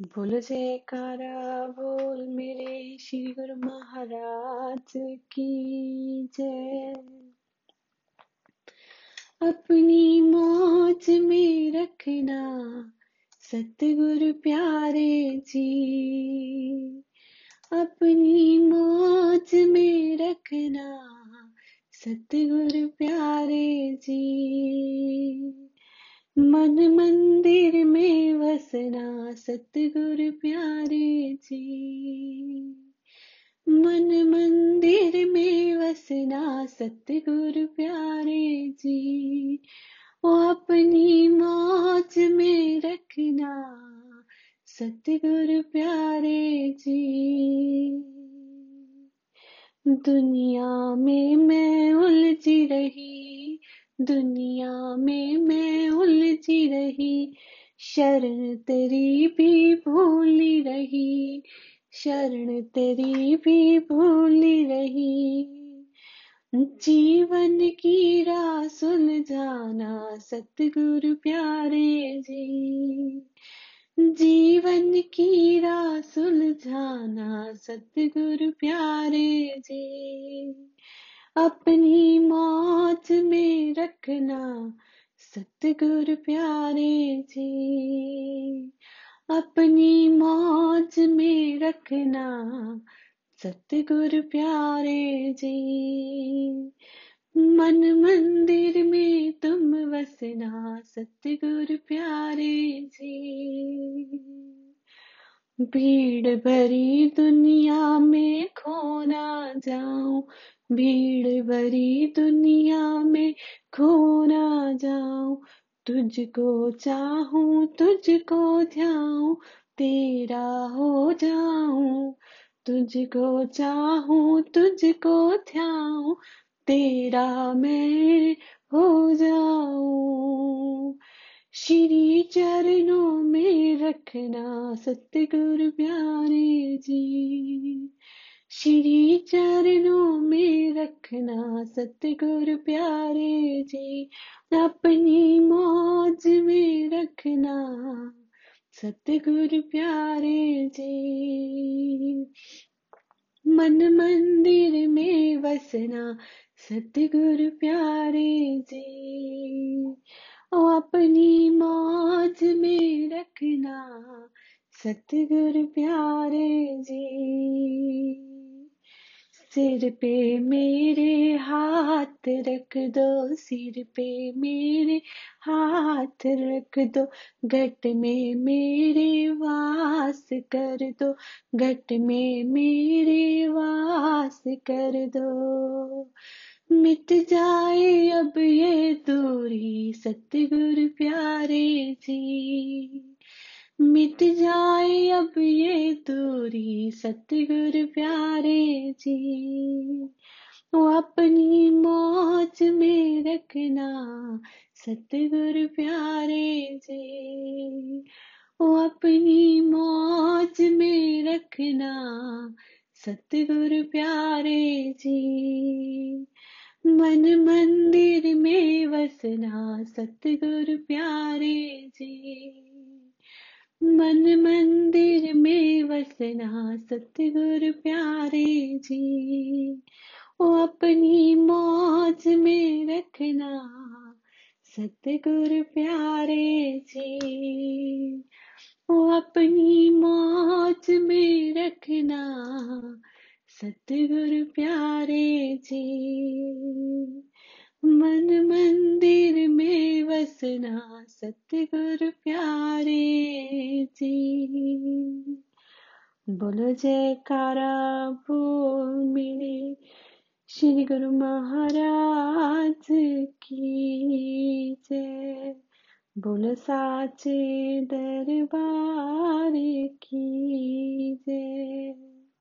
बोल जयकारा, बोल मेरे श्री गुरु महाराज की जय। अपनी मौज में रखना सतगुरु प्यारे जी। अपनी मौज में रखना सतगुरु प्यारे जी। मन मंदिर में बसना सतगुरु प्यारे जी। मन मंदिर में बसना सतगुरु प्यारे जी। वो अपनी मौज में रखना सतगुरु प्यारे जी। दुनिया में मैं उलझी रही, दुनिया में मैं उलझी रही शरण तेरी भी भूली रही, शरण तेरी भी भूली रही। जीवन की राह सुलझाना सतगुरु प्यारे जी। जीवन की राह सुलझाना सतगुरु प्यारे जी। अपनी मौज में रखना सतगुरु प्यारे जी, अपनी मौज में रखना। सतगुरु प्यारे जी, मन मंदिर में तुम वसना। सतगुरु प्यारे जी। भीड़ भरी दुनिया में खो ना जाऊँ। भीड़ भरी दुनिया में खो ना जाऊँ। तुझको चाहूँ, तुझको ध्याऊं, तेरा हो जाऊँ। तुझको चाहूँ, तुझको ध्याऊं, तेरा मैं हो जाऊँ। श्री चरणों में रखना सतगुरु प्यारे जी। श्री चरणों में रखना सतगुरु प्यारे जी। अपनी मौज में रखना सतगुरु प्यारे जी। मन मंदिर में बसना सतगुरु प्यारे जी। ओ अपनी में रखना। सतगुरु प्यारे जी, सिर पे मेरे हाथ रख दो, सिर पे मेरे हाथ रख दो। घट में मेरे वास कर दो, घट में मेरे वास कर दो। मिट जाए अब ये दूरी, सतगुरु प्यारे जी। मिट जाए अब ये दूरी, सतगुरु प्यारे जी। वो अपनी मौज में रखना, सतगुरु प्यारे जी। वो अपनी मौज में रखना, सतगुरु प्यारे जी। मन मंदिर में वसना सतगुरु प्यारे जी। मन मंदिर में वसना सतगुरु प्यारे जी। वो अपनी मौज में रखना सतगुरु प्यारे जी। वो अपनी मौज में रखना सतगुरु प्यारे जी, मन मंदिर में बसना सतगुरु प्यारे जी। बोलो जयकारा बोल मेरे श्री गुरु महाराज की जय। बोलो साचे दरबार की जय।